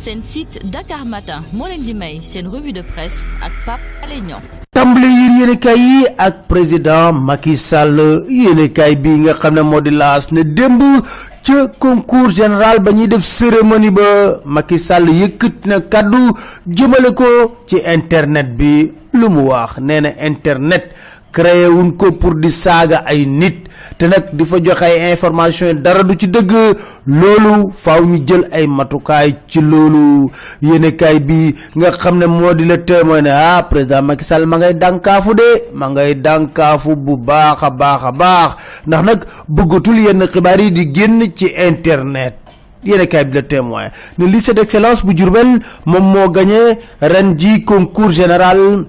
seen site Dakar Matin. Moo leen di may seen revue de presse ak Pape Alé Niang. Tàmbale yir yéenekaay yi ak président Macky Sall yéenekaay bi nga xam ne moo di laas ne démb ca concours général ba ñuy def cérémonie ba Macky Sall yëkkat na kàddu jëmale ko ci internet bi. Lu mu wax nee na internet créé wuñ ko pour di saaga ay nit. Te nag di fa joxe ay information dara du ci dëgg. Loolu faaw ñu jël ay matukaay ci loolu. Yéenekaay bi nga xam ne di ah président Macky Sall ma ngay dànkaafu de ma ngay dànkaafu bu baax a baax ndax nag bëggatul yenn xibaar yi di génn ci internet. Yéenekaay bi la témoin ne lycée d'excellence bu Diourbel gagné ren concours général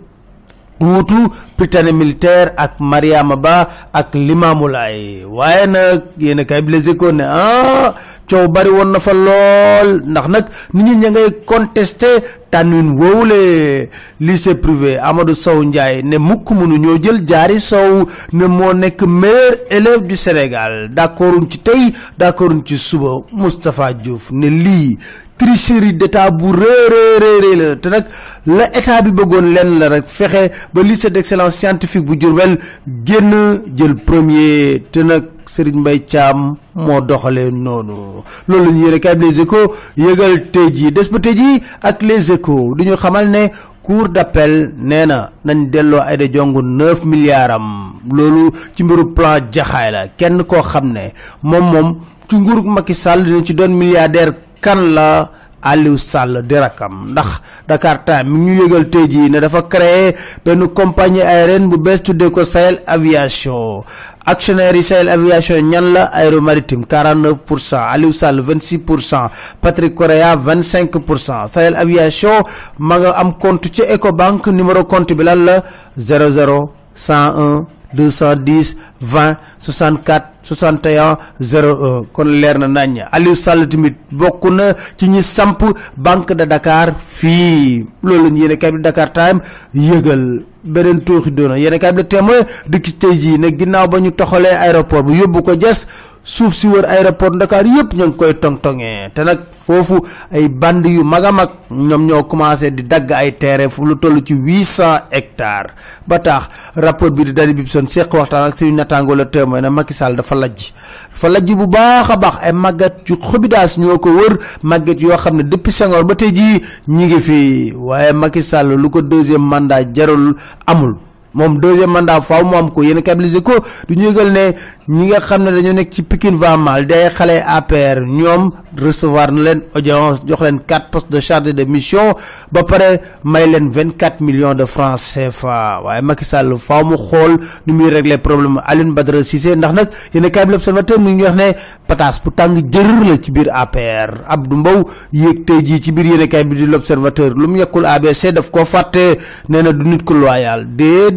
wuutu Prytanée militaire ak Mariama Ba ak Limamoulaye waaye nag yéen kay bi ne ah coow bari woon na fa lool. Ndax nag nit ñi ngay contesté tànnuin woowule. Lycée privé Amadou Sow Ndiaye ne mukk mënu ñoo jël jaari Sow ne moo nekk meilleur élève du Sénégal. D'accorduñ ci tey d'accorduñ ci suba. Moustapha Diouf ne lii tricherie d'état bu réeréeréeré la. Te nag la état bi bëggoon lenn la rek fexe ba lycée d'excellence scientifique bu Diourbel génn jël premier. Te nag Serigne Mbaye Thiam moo doxalee noonu. Loolu la ñu yére kay les échos yëgal tey jii. Des ba tey jii ak les échos du ñu xamal ne cour d'appel nee na nañ delloo Aïda Ndiongue neuf milliards am. Loolu ci mbiru plan jaxaay la. Kenn koo xam ne moom moom ci nguurug Macky Sall dina ci milliardaire kan la Aliou Sall di rakam. Ndax Dakar Time ñu yëgal tey ne dafa créer benn compagnie aérienne bu bees tuddee ko Sahel Aviation. Actionnaire Sahel Aviation ñan la? Aéro Maritime 49 pour cent. Aliou Sall 26 pour cent. Patrick Correa 25 pour cent. Sahel Aviation ma nga am compte Ecobank. Numéro compte bi lan la? 00 101 210 20 64 61 01 kon leer na nañ Aliou Sall tamit bokk na ci ñi samp Banque de Dakar fii. Loolu ñu yéene kay Dakar Time yëgal. Beneen tuuxi doona yéene kay bi la témoin dikki tey jii ne ginnaaw ba ñu toxalee aéroport bu yóbbu ko jes suuf si wër aéroport Dakar yëpp ñoo ngi koy tong-tongee. Te nag foofu ay band yu mag a mag ñoom ñoo commencé di dagg ay terrain fu lu toll ci huit cent hectares. Ba tax rapport bi di dali bi son seq waxtaan ak suñu nattaangoo la témoin ne Macky Sall dafa lajj. Dafa lajj bu baax a baax ay màggat yu xobidaas ñoo ko wër màggat yoo xam ne depuis Senghor ba tey jii ñi ngi fi. Waaye Macky Sall lu ko deuxième mandat jarul amul moom deuxième mandat faaw mu am ko. Yéen stabiliser ko du ñu yëgal ne ñi nga xam dañoo nekk ci Pikine va mal day xale APR ñoom recevoir na leen audience jox leen quatre postes de chargé de mission ba pare may leen vingt quatre millions de francs CFA waaye Macky Sall faaw mu xool nu muy régler problème Alioune Badara Cissé ndax nag yéen kaay bi l'observateur mu ngi wax ne pataas bu tàng jër la ci biir APR Abdou Mbow yéeg tey jii ci biir bi di l'observateur lu mu yekkul ABC daf koo fàtte nee du nit ku loyal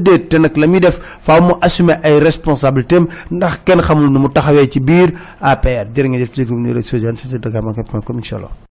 déedéet te nag la muy def faaw mu assumer ay responsabilités am ndax kenn xamul nu mu taxawee ci biir APR jërë ngeen point